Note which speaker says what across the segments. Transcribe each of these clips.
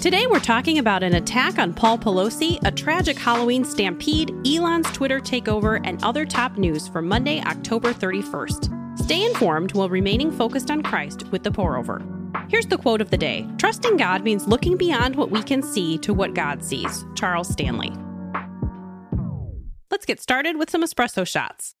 Speaker 1: Today, we're talking about an attack on Paul Pelosi, a tragic Halloween stampede, Elon's Twitter takeover, and other top news for Monday, October 31st. Stay informed while remaining focused on Christ with the pour over. Here's the quote of the day Trusting God means looking beyond what we can see to what God sees. Charles Stanley. Let's get started with some espresso shots.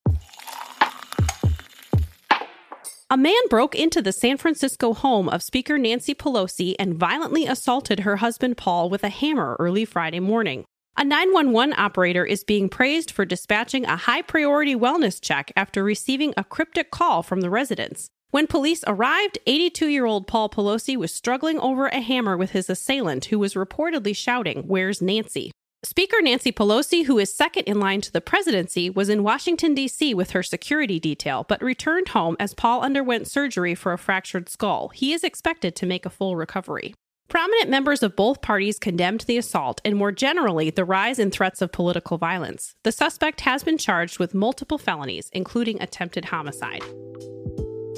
Speaker 1: A man broke into the San Francisco home of Speaker Nancy Pelosi and violently assaulted her husband Paul with a hammer early Friday morning. A 911 operator is being praised for dispatching a high priority wellness check after receiving a cryptic call from the residents. When police arrived, 82 year old Paul Pelosi was struggling over a hammer with his assailant, who was reportedly shouting, Where's Nancy? Speaker Nancy Pelosi, who is second in line to the presidency, was in Washington, D.C. with her security detail, but returned home as Paul underwent surgery for a fractured skull. He is expected to make a full recovery. Prominent members of both parties condemned the assault and, more generally, the rise in threats of political violence. The suspect has been charged with multiple felonies, including attempted homicide.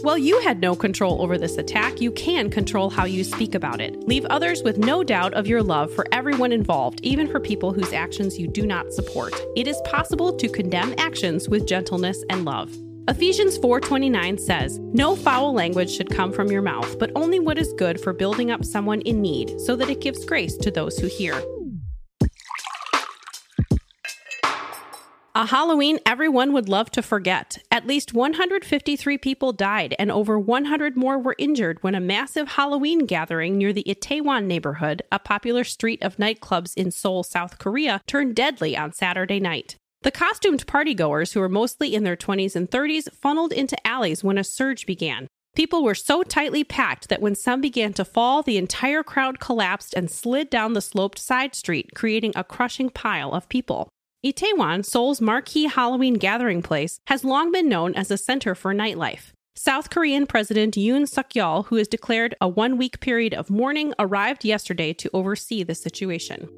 Speaker 1: While you had no control over this attack, you can control how you speak about it. Leave others with no doubt of your love for everyone involved, even for people whose actions you do not support. It is possible to condemn actions with gentleness and love. Ephesians 4:29 says, "No foul language should come from your mouth, but only what is good for building up someone in need, so that it gives grace to those who hear." A Halloween everyone would love to forget. At least 153 people died and over 100 more were injured when a massive Halloween gathering near the Itaewon neighborhood, a popular street of nightclubs in Seoul, South Korea, turned deadly on Saturday night. The costumed partygoers, who were mostly in their 20s and 30s, funneled into alleys when a surge began. People were so tightly packed that when some began to fall, the entire crowd collapsed and slid down the sloped side street, creating a crushing pile of people. Itaewon, Seoul's marquee Halloween gathering place, has long been known as a center for nightlife. South Korean President Yoon Suk Yeol, who has declared a one week period of mourning, arrived yesterday to oversee the situation.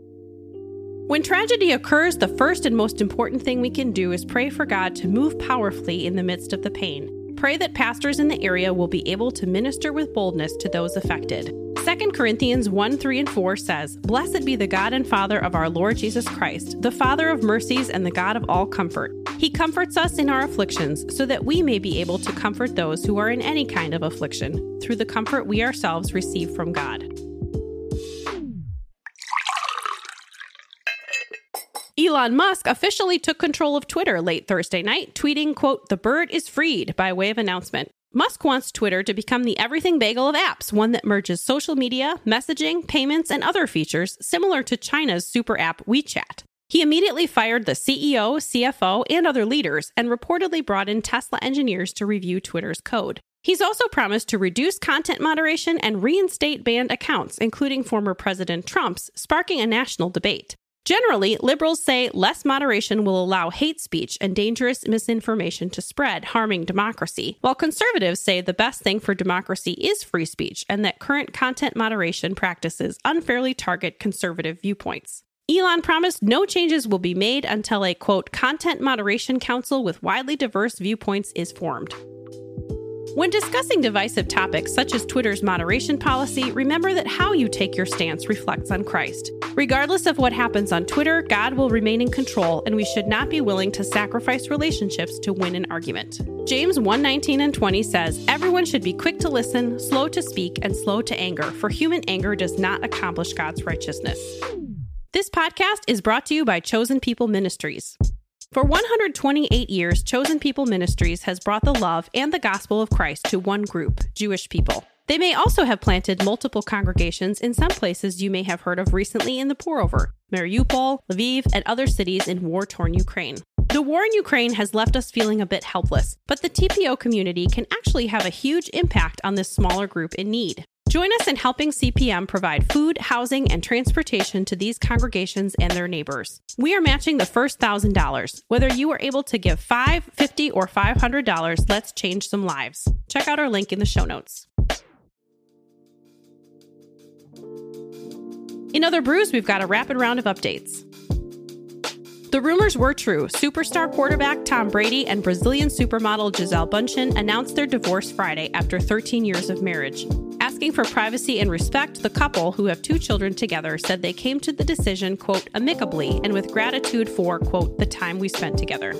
Speaker 1: When tragedy occurs, the first and most important thing we can do is pray for God to move powerfully in the midst of the pain. Pray that pastors in the area will be able to minister with boldness to those affected. 2 Corinthians 1 3 and 4 says, Blessed be the God and Father of our Lord Jesus Christ, the Father of mercies and the God of all comfort. He comforts us in our afflictions, so that we may be able to comfort those who are in any kind of affliction, through the comfort we ourselves receive from God. Elon Musk officially took control of Twitter late Thursday night, tweeting, quote, "The bird is freed" by way of announcement. Musk wants Twitter to become the everything bagel of apps, one that merges social media, messaging, payments, and other features similar to China's super app WeChat. He immediately fired the CEO, CFO, and other leaders and reportedly brought in Tesla engineers to review Twitter's code. He's also promised to reduce content moderation and reinstate banned accounts, including former President Trump's, sparking a national debate. Generally, liberals say less moderation will allow hate speech and dangerous misinformation to spread, harming democracy, while conservatives say the best thing for democracy is free speech and that current content moderation practices unfairly target conservative viewpoints. Elon promised no changes will be made until a quote content moderation council with widely diverse viewpoints is formed. When discussing divisive topics such as Twitter's moderation policy, remember that how you take your stance reflects on Christ. Regardless of what happens on Twitter, God will remain in control, and we should not be willing to sacrifice relationships to win an argument. James 1:19 and 20 says, "Everyone should be quick to listen, slow to speak, and slow to anger, for human anger does not accomplish God's righteousness." This podcast is brought to you by Chosen People Ministries. For 128 years, Chosen People Ministries has brought the love and the gospel of Christ to one group, Jewish people. They may also have planted multiple congregations in some places you may have heard of recently in the pour over Mariupol, Lviv, and other cities in war torn Ukraine. The war in Ukraine has left us feeling a bit helpless, but the TPO community can actually have a huge impact on this smaller group in need. Join us in helping CPM provide food, housing, and transportation to these congregations and their neighbors. We are matching the first $1,000. Whether you are able to give $5, $50, or $500, let's change some lives. Check out our link in the show notes. In other brews, we've got a rapid round of updates. The rumors were true. Superstar quarterback Tom Brady and Brazilian supermodel Gisele Bündchen announced their divorce Friday after 13 years of marriage. Asking for privacy and respect, the couple, who have two children together, said they came to the decision, quote, amicably and with gratitude for, quote, the time we spent together.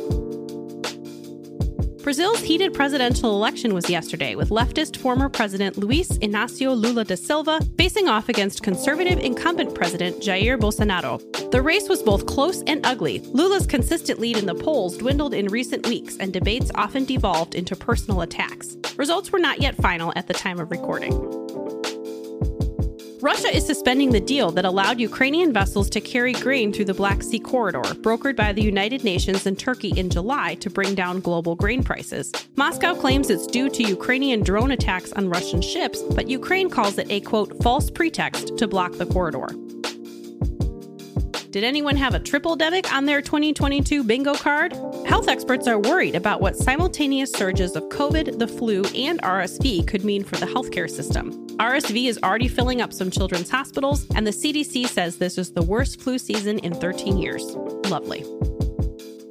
Speaker 1: Brazil's heated presidential election was yesterday, with leftist former President Luiz Inácio Lula da Silva facing off against conservative incumbent President Jair Bolsonaro. The race was both close and ugly. Lula's consistent lead in the polls dwindled in recent weeks, and debates often devolved into personal attacks. Results were not yet final at the time of recording. Russia is suspending the deal that allowed Ukrainian vessels to carry grain through the Black Sea corridor, brokered by the United Nations and Turkey in July to bring down global grain prices. Moscow claims it's due to Ukrainian drone attacks on Russian ships, but Ukraine calls it a quote, false pretext to block the corridor. Did anyone have a triple demic on their 2022 bingo card? Health experts are worried about what simultaneous surges of COVID, the flu, and RSV could mean for the healthcare system. RSV is already filling up some children's hospitals, and the CDC says this is the worst flu season in 13 years. Lovely.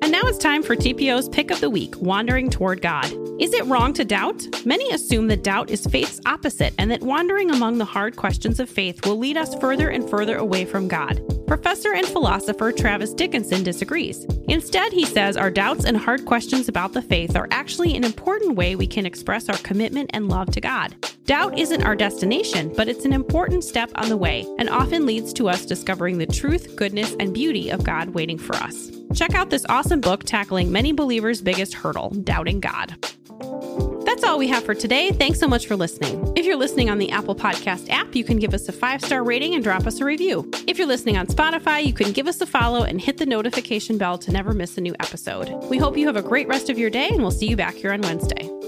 Speaker 1: And now it's time for TPO's pick of the week Wandering Toward God. Is it wrong to doubt? Many assume that doubt is faith's opposite and that wandering among the hard questions of faith will lead us further and further away from God. Professor and philosopher Travis Dickinson disagrees. Instead, he says our doubts and hard questions about the faith are actually an important way we can express our commitment and love to God. Doubt isn't our destination, but it's an important step on the way and often leads to us discovering the truth, goodness, and beauty of God waiting for us. Check out this awesome book tackling many believers' biggest hurdle, doubting God. That's all we have for today. Thanks so much for listening. If you're listening on the Apple Podcast app, you can give us a five star rating and drop us a review. If you're listening on Spotify, you can give us a follow and hit the notification bell to never miss a new episode. We hope you have a great rest of your day, and we'll see you back here on Wednesday.